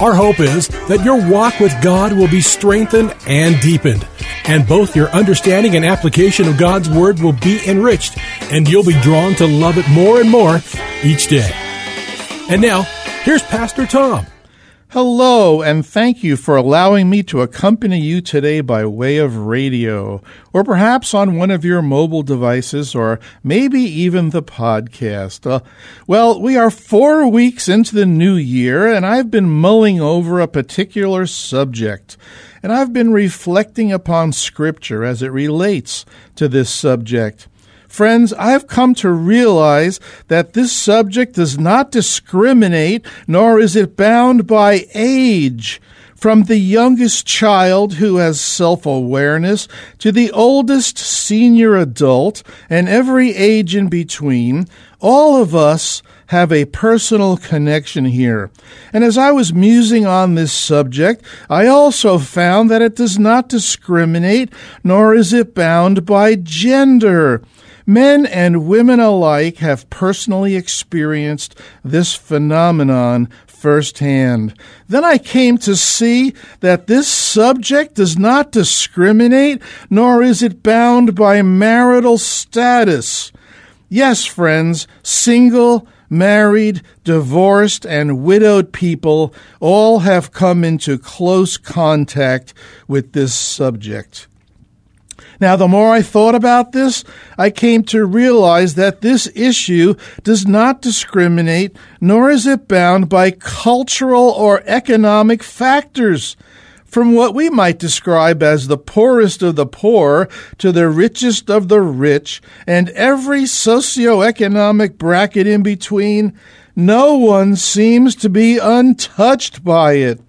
Our hope is that your walk with God will be strengthened and deepened, and both your understanding and application of God's Word will be enriched, and you'll be drawn to love it more and more each day. And now, here's Pastor Tom. Hello, and thank you for allowing me to accompany you today by way of radio, or perhaps on one of your mobile devices, or maybe even the podcast. Uh, well, we are four weeks into the new year, and I've been mulling over a particular subject, and I've been reflecting upon Scripture as it relates to this subject. Friends, I've come to realize that this subject does not discriminate, nor is it bound by age. From the youngest child who has self awareness to the oldest senior adult and every age in between, all of us have a personal connection here. And as I was musing on this subject, I also found that it does not discriminate, nor is it bound by gender. Men and women alike have personally experienced this phenomenon firsthand. Then I came to see that this subject does not discriminate, nor is it bound by marital status. Yes, friends, single, married, divorced, and widowed people all have come into close contact with this subject. Now, the more I thought about this, I came to realize that this issue does not discriminate, nor is it bound by cultural or economic factors. From what we might describe as the poorest of the poor to the richest of the rich, and every socioeconomic bracket in between, no one seems to be untouched by it.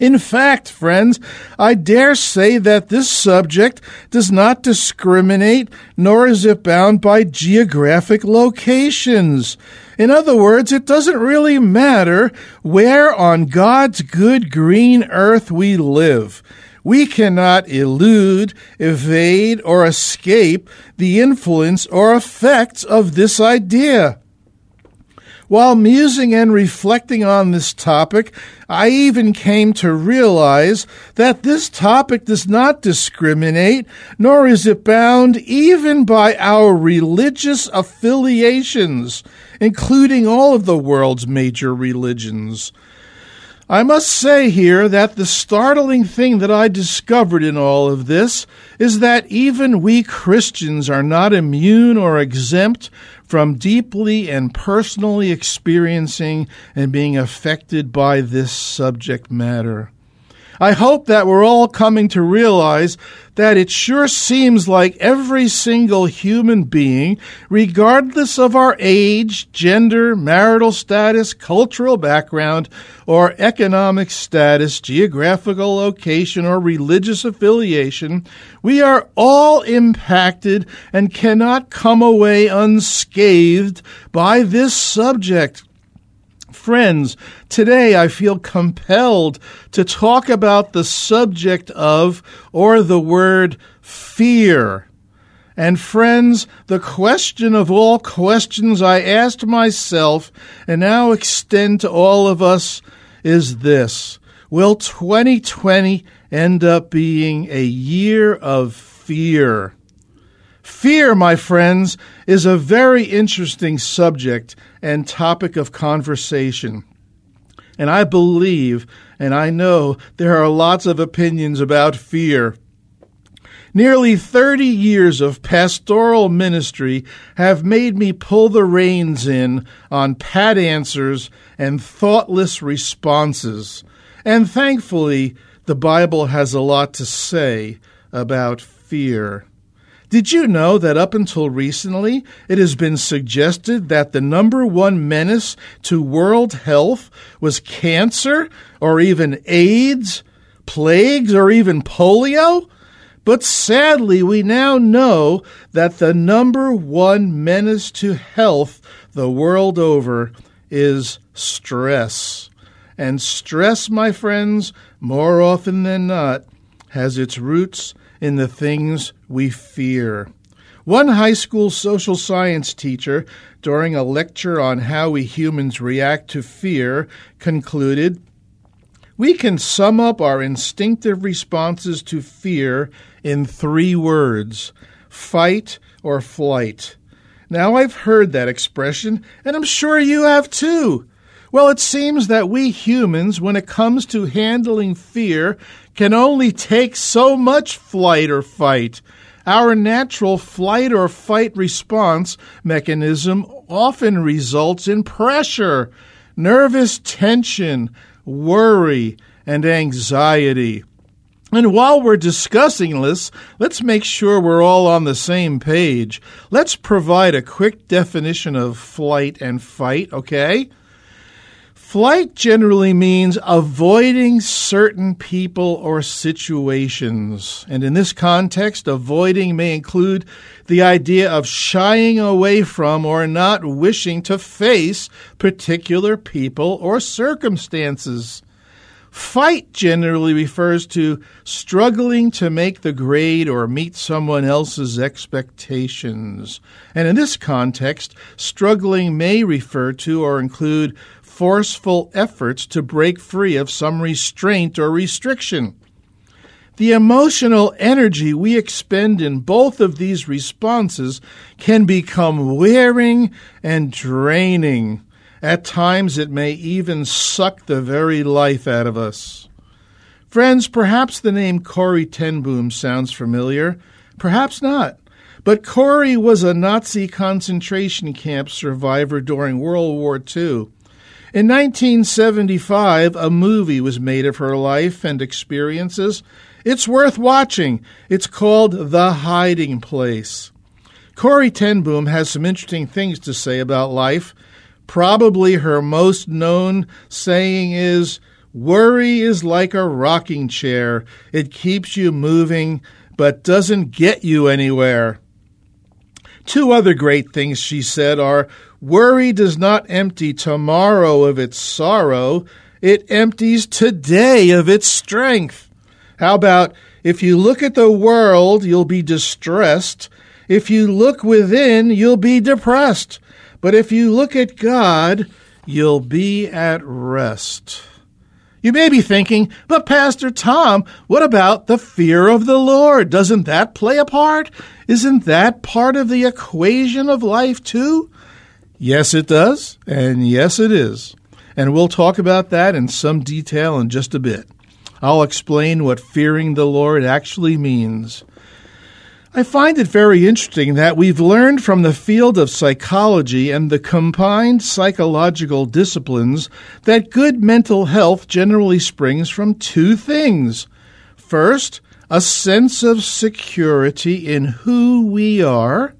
In fact, friends, I dare say that this subject does not discriminate, nor is it bound by geographic locations. In other words, it doesn't really matter where on God's good green earth we live. We cannot elude, evade, or escape the influence or effects of this idea. While musing and reflecting on this topic, I even came to realize that this topic does not discriminate, nor is it bound even by our religious affiliations, including all of the world's major religions. I must say here that the startling thing that I discovered in all of this is that even we Christians are not immune or exempt from deeply and personally experiencing and being affected by this subject matter. I hope that we're all coming to realize that it sure seems like every single human being, regardless of our age, gender, marital status, cultural background, or economic status, geographical location, or religious affiliation, we are all impacted and cannot come away unscathed by this subject. Friends, today I feel compelled to talk about the subject of, or the word, fear. And friends, the question of all questions I asked myself and now extend to all of us is this Will 2020 end up being a year of fear? Fear, my friends, is a very interesting subject and topic of conversation. And I believe and I know there are lots of opinions about fear. Nearly 30 years of pastoral ministry have made me pull the reins in on pat answers and thoughtless responses. And thankfully, the Bible has a lot to say about fear. Did you know that up until recently, it has been suggested that the number one menace to world health was cancer or even AIDS? plagues, or even polio? But sadly, we now know that the number one menace to health the world over is stress. And stress, my friends, more often than not, has its roots in the things we fear. One high school social science teacher, during a lecture on how we humans react to fear, concluded We can sum up our instinctive responses to fear in three words fight or flight. Now, I've heard that expression, and I'm sure you have too. Well, it seems that we humans, when it comes to handling fear, can only take so much flight or fight. Our natural flight or fight response mechanism often results in pressure, nervous tension, worry, and anxiety. And while we're discussing this, let's make sure we're all on the same page. Let's provide a quick definition of flight and fight, okay? Flight generally means avoiding certain people or situations. And in this context, avoiding may include the idea of shying away from or not wishing to face particular people or circumstances. Fight generally refers to struggling to make the grade or meet someone else's expectations. And in this context, struggling may refer to or include forceful efforts to break free of some restraint or restriction. The emotional energy we expend in both of these responses can become wearing and draining. At times, it may even suck the very life out of us. Friends, perhaps the name Corrie ten Boom sounds familiar. Perhaps not. But Corrie was a Nazi concentration camp survivor during World War II. In 1975, a movie was made of her life and experiences. It's worth watching. It's called The Hiding Place. Corrie ten Boom has some interesting things to say about life Probably her most known saying is Worry is like a rocking chair, it keeps you moving, but doesn't get you anywhere. Two other great things she said are Worry does not empty tomorrow of its sorrow, it empties today of its strength. How about if you look at the world, you'll be distressed. If you look within, you'll be depressed. But if you look at God, you'll be at rest. You may be thinking, but Pastor Tom, what about the fear of the Lord? Doesn't that play a part? Isn't that part of the equation of life too? Yes, it does, and yes, it is. And we'll talk about that in some detail in just a bit. I'll explain what fearing the Lord actually means. I find it very interesting that we've learned from the field of psychology and the combined psychological disciplines that good mental health generally springs from two things. First, a sense of security in who we are,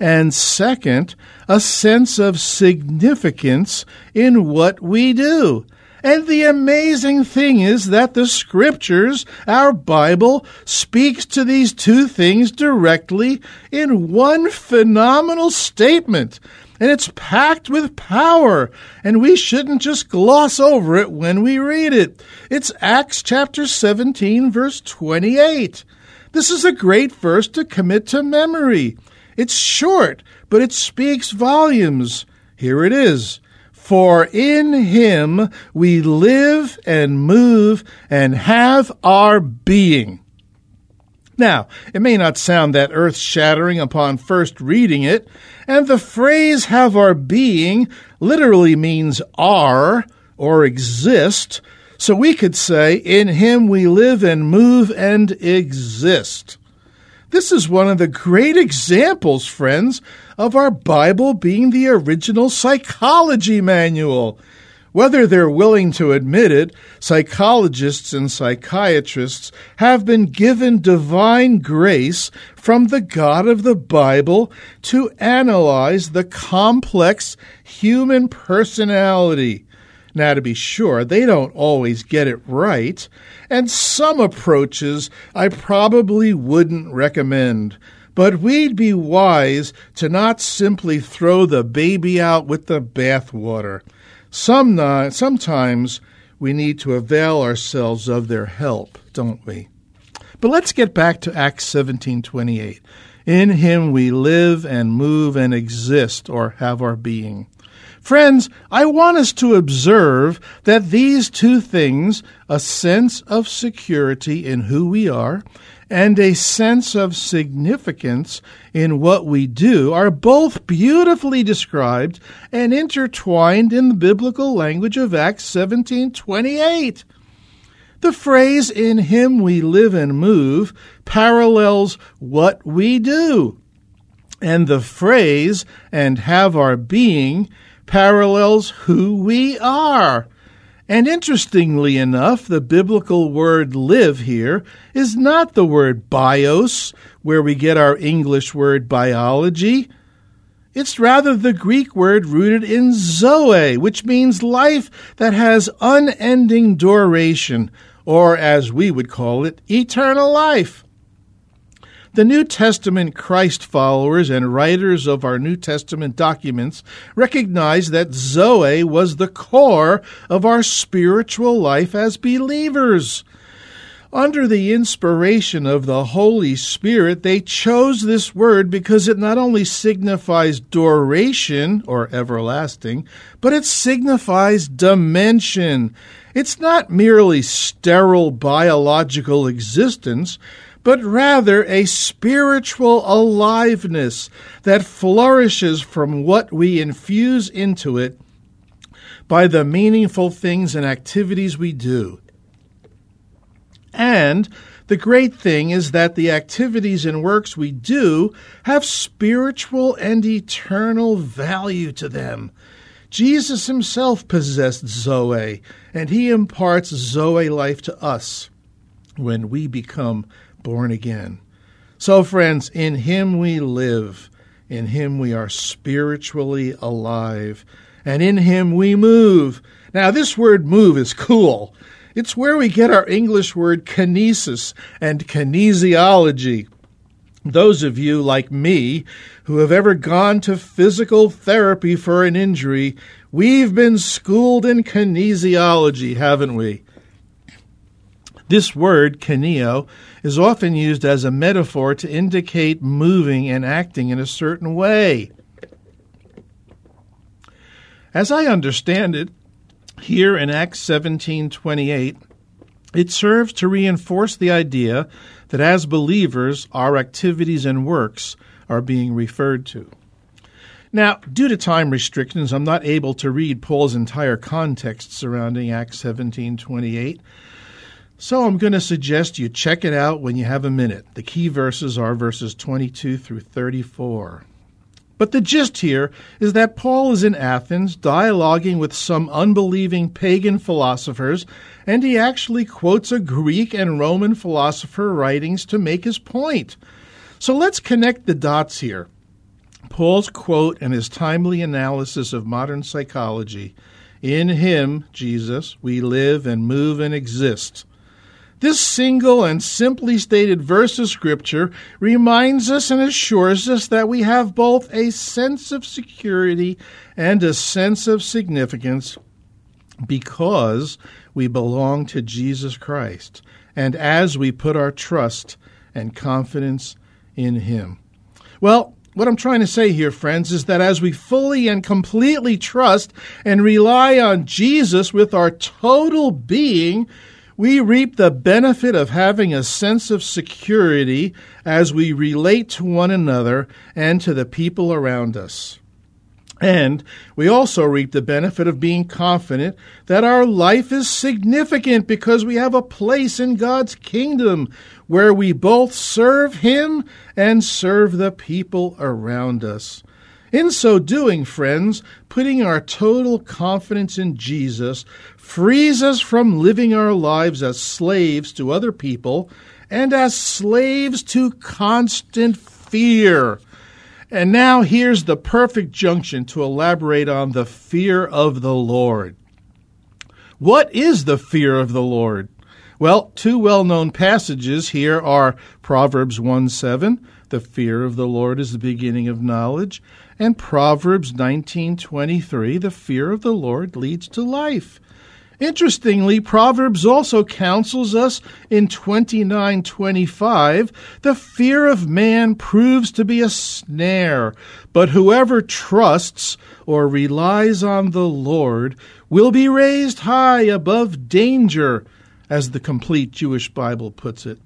and second, a sense of significance in what we do. And the amazing thing is that the scriptures, our Bible, speaks to these two things directly in one phenomenal statement. And it's packed with power, and we shouldn't just gloss over it when we read it. It's Acts chapter 17, verse 28. This is a great verse to commit to memory. It's short, but it speaks volumes. Here it is. For in him we live and move and have our being. Now, it may not sound that earth shattering upon first reading it, and the phrase have our being literally means are or exist, so we could say, in him we live and move and exist. This is one of the great examples, friends, of our Bible being the original psychology manual. Whether they're willing to admit it, psychologists and psychiatrists have been given divine grace from the God of the Bible to analyze the complex human personality. Now, to be sure, they don't always get it right, and some approaches I probably wouldn't recommend. But we'd be wise to not simply throw the baby out with the bathwater. Some, sometimes we need to avail ourselves of their help, don't we? But let's get back to Acts 17:28. In him we live and move and exist or have our being. Friends, I want us to observe that these two things, a sense of security in who we are and a sense of significance in what we do, are both beautifully described and intertwined in the biblical language of Acts 17:28. The phrase in him we live and move parallels what we do. And the phrase and have our being parallels who we are. And interestingly enough, the biblical word live here is not the word bios, where we get our English word biology. It's rather the Greek word rooted in zoe, which means life that has unending duration, or as we would call it, eternal life. The New Testament Christ followers and writers of our New Testament documents recognize that Zoe was the core of our spiritual life as believers. Under the inspiration of the Holy Spirit, they chose this word because it not only signifies duration or everlasting, but it signifies dimension. It's not merely sterile biological existence, but rather a spiritual aliveness that flourishes from what we infuse into it by the meaningful things and activities we do. And the great thing is that the activities and works we do have spiritual and eternal value to them. Jesus himself possessed Zoe, and he imparts Zoe life to us when we become born again. So, friends, in Him we live, in Him we are spiritually alive, and in Him we move. Now, this word move is cool. It's where we get our English word kinesis and kinesiology. Those of you like me who have ever gone to physical therapy for an injury, we've been schooled in kinesiology, haven't we? This word, kineo, is often used as a metaphor to indicate moving and acting in a certain way. As I understand it, here in Acts 17:28, it serves to reinforce the idea that as believers, our activities and works are being referred to. Now, due to time restrictions, I'm not able to read Paul's entire context surrounding Acts 17:28. So I'm going to suggest you check it out when you have a minute. The key verses are verses 22 through 34. But the gist here is that Paul is in Athens dialoguing with some unbelieving pagan philosophers, and he actually quotes a Greek and Roman philosopher writings to make his point. So let's connect the dots here. Paul's quote and his timely analysis of modern psychology In him, Jesus, we live and move and exist. This single and simply stated verse of Scripture reminds us and assures us that we have both a sense of security and a sense of significance because we belong to Jesus Christ and as we put our trust and confidence in Him. Well, what I'm trying to say here, friends, is that as we fully and completely trust and rely on Jesus with our total being, we reap the benefit of having a sense of security as we relate to one another and to the people around us. And we also reap the benefit of being confident that our life is significant because we have a place in God's kingdom where we both serve Him and serve the people around us. In so doing, friends, putting our total confidence in Jesus frees us from living our lives as slaves to other people and as slaves to constant fear. And now here's the perfect junction to elaborate on the fear of the Lord. What is the fear of the Lord? Well, two well known passages here are Proverbs 1 7, the fear of the Lord is the beginning of knowledge, and Proverbs 19:23, the fear of the Lord leads to life. Interestingly, Proverbs also counsels us in 29:25, the fear of man proves to be a snare, but whoever trusts or relies on the Lord will be raised high above danger, as the complete Jewish Bible puts it.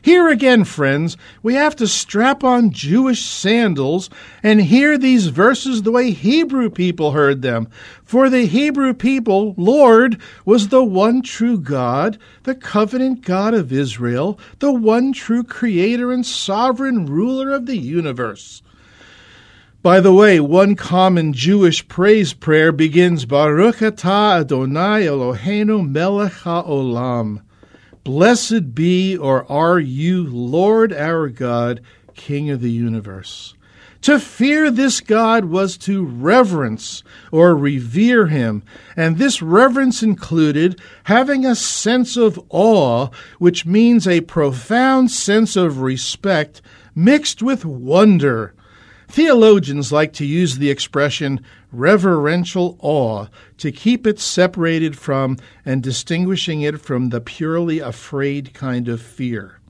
Here again, friends, we have to strap on Jewish sandals and hear these verses the way Hebrew people heard them. For the Hebrew people, Lord was the one true God, the covenant God of Israel, the one true creator and sovereign ruler of the universe. By the way, one common Jewish praise prayer begins Baruch atah Adonai Eloheinu melech haolam. Blessed be or are you, Lord our God, King of the universe. To fear this God was to reverence or revere him, and this reverence included having a sense of awe, which means a profound sense of respect mixed with wonder. Theologians like to use the expression reverential awe to keep it separated from and distinguishing it from the purely afraid kind of fear,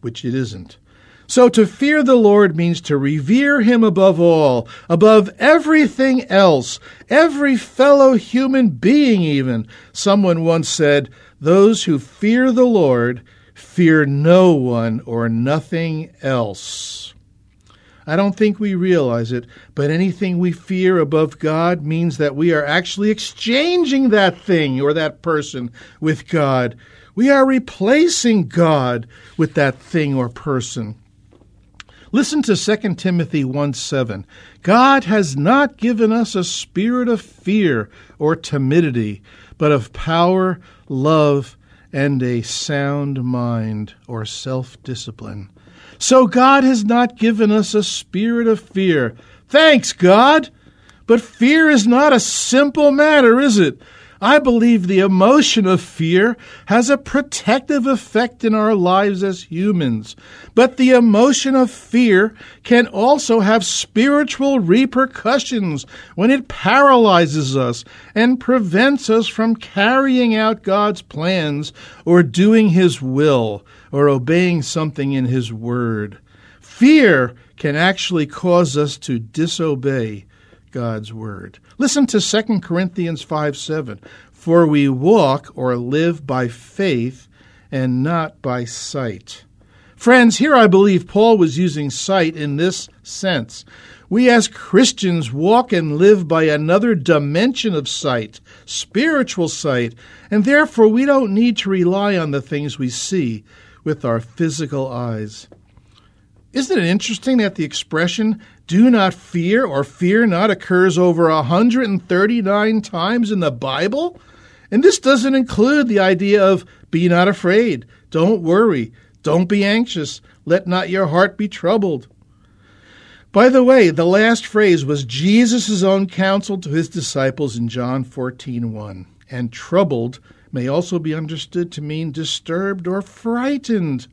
which it isn't. So to fear the Lord means to revere him above all, above everything else, every fellow human being, even. Someone once said, Those who fear the Lord fear no one or nothing else. I don't think we realize it, but anything we fear above God means that we are actually exchanging that thing or that person with God. We are replacing God with that thing or person. Listen to 2 Timothy 1 7. God has not given us a spirit of fear or timidity, but of power, love, and a sound mind or self discipline. So God has not given us a spirit of fear. Thanks, God. But fear is not a simple matter, is it? I believe the emotion of fear has a protective effect in our lives as humans. But the emotion of fear can also have spiritual repercussions when it paralyzes us and prevents us from carrying out God's plans or doing His will or obeying something in His Word. Fear can actually cause us to disobey God's Word. Listen to 2 Corinthians 5 7. For we walk or live by faith and not by sight. Friends, here I believe Paul was using sight in this sense. We as Christians walk and live by another dimension of sight, spiritual sight, and therefore we don't need to rely on the things we see with our physical eyes. Isn't it interesting that the expression do not fear or fear not occurs over 139 times in the Bible? And this doesn't include the idea of be not afraid, don't worry, don't be anxious, let not your heart be troubled. By the way, the last phrase was Jesus' own counsel to his disciples in John 14:1. And troubled may also be understood to mean disturbed or frightened.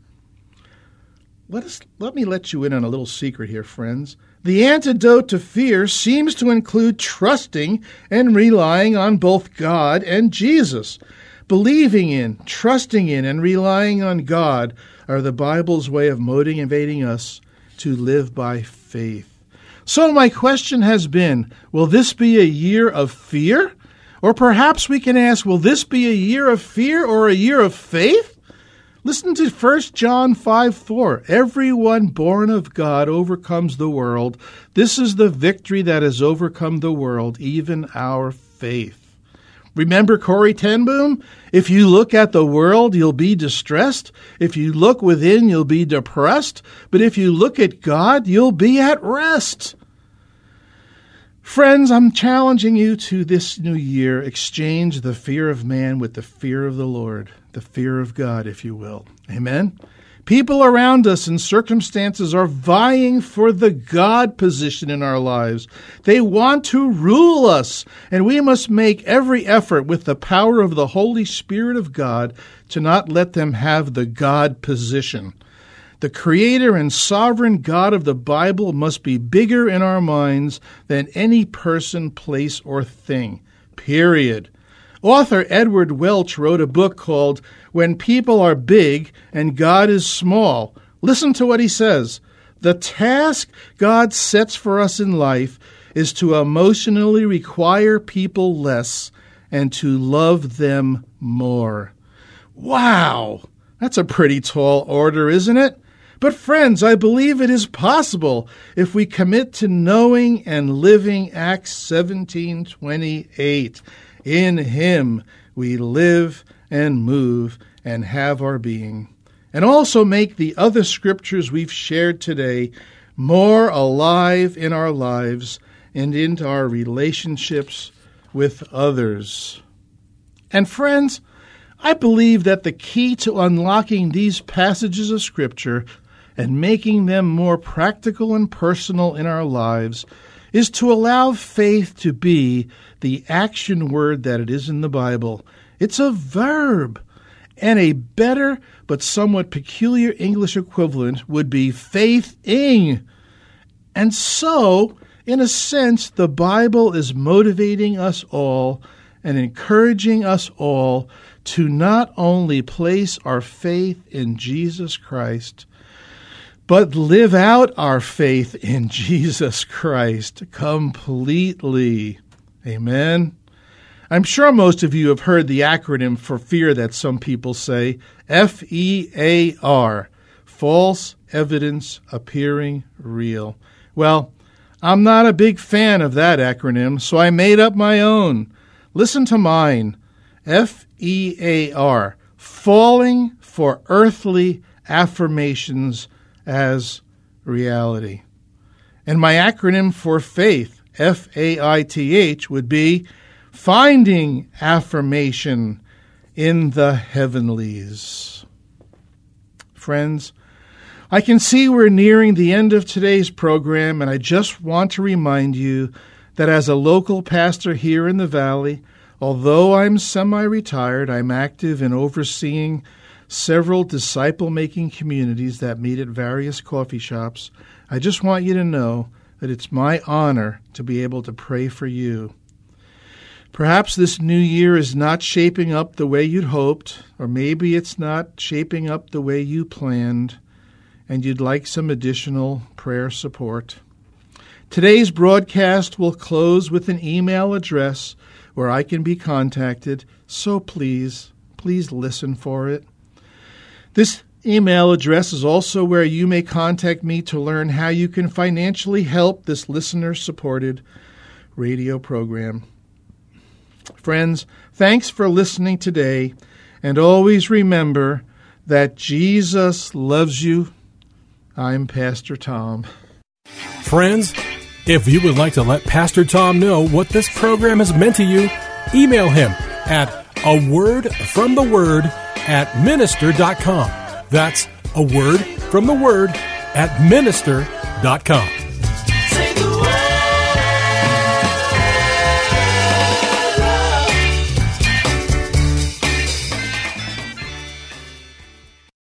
Let, us, let me let you in on a little secret here, friends. The antidote to fear seems to include trusting and relying on both God and Jesus. Believing in, trusting in, and relying on God are the Bible's way of motivating us to live by faith. So, my question has been Will this be a year of fear? Or perhaps we can ask, will this be a year of fear or a year of faith? Listen to 1 John 5 4. Everyone born of God overcomes the world. This is the victory that has overcome the world, even our faith. Remember Corrie ten Boom? If you look at the world, you'll be distressed. If you look within, you'll be depressed. But if you look at God, you'll be at rest. Friends, I'm challenging you to this new year exchange the fear of man with the fear of the Lord, the fear of God, if you will. Amen? People around us and circumstances are vying for the God position in our lives. They want to rule us, and we must make every effort with the power of the Holy Spirit of God to not let them have the God position. The creator and sovereign God of the Bible must be bigger in our minds than any person, place, or thing. Period. Author Edward Welch wrote a book called When People Are Big and God is Small. Listen to what he says. The task God sets for us in life is to emotionally require people less and to love them more. Wow! That's a pretty tall order, isn't it? But, friends, I believe it is possible if we commit to knowing and living Acts 17:28. In him we live and move and have our being. And also make the other scriptures we've shared today more alive in our lives and into our relationships with others. And friends, I believe that the key to unlocking these passages of Scripture and making them more practical and personal in our lives is to allow faith to be the action word that it is in the Bible. It's a verb. And a better but somewhat peculiar English equivalent would be faith-ing. And so, in a sense, the Bible is motivating us all and encouraging us all to not only place our faith in Jesus Christ, but live out our faith in Jesus Christ completely. Amen. I'm sure most of you have heard the acronym for fear that some people say F E A R, false evidence appearing real. Well, I'm not a big fan of that acronym, so I made up my own. Listen to mine F E A R, falling for earthly affirmations as reality. And my acronym for faith, F A I T H, would be finding affirmation in the heavenlies. Friends, I can see we're nearing the end of today's program, and I just want to remind you that as a local pastor here in the Valley, although I'm semi retired, I'm active in overseeing several disciple making communities that meet at various coffee shops. I just want you to know that it's my honor to be able to pray for you. Perhaps this new year is not shaping up the way you'd hoped, or maybe it's not shaping up the way you planned, and you'd like some additional prayer support. Today's broadcast will close with an email address where I can be contacted, so please, please listen for it. This email address is also where you may contact me to learn how you can financially help this listener supported radio program. Friends, thanks for listening today, and always remember that Jesus loves you. I'm Pastor Tom. Friends, if you would like to let Pastor Tom know what this program has meant to you, email him at a word from the word at minister.com. That's a word from the word at minister.com.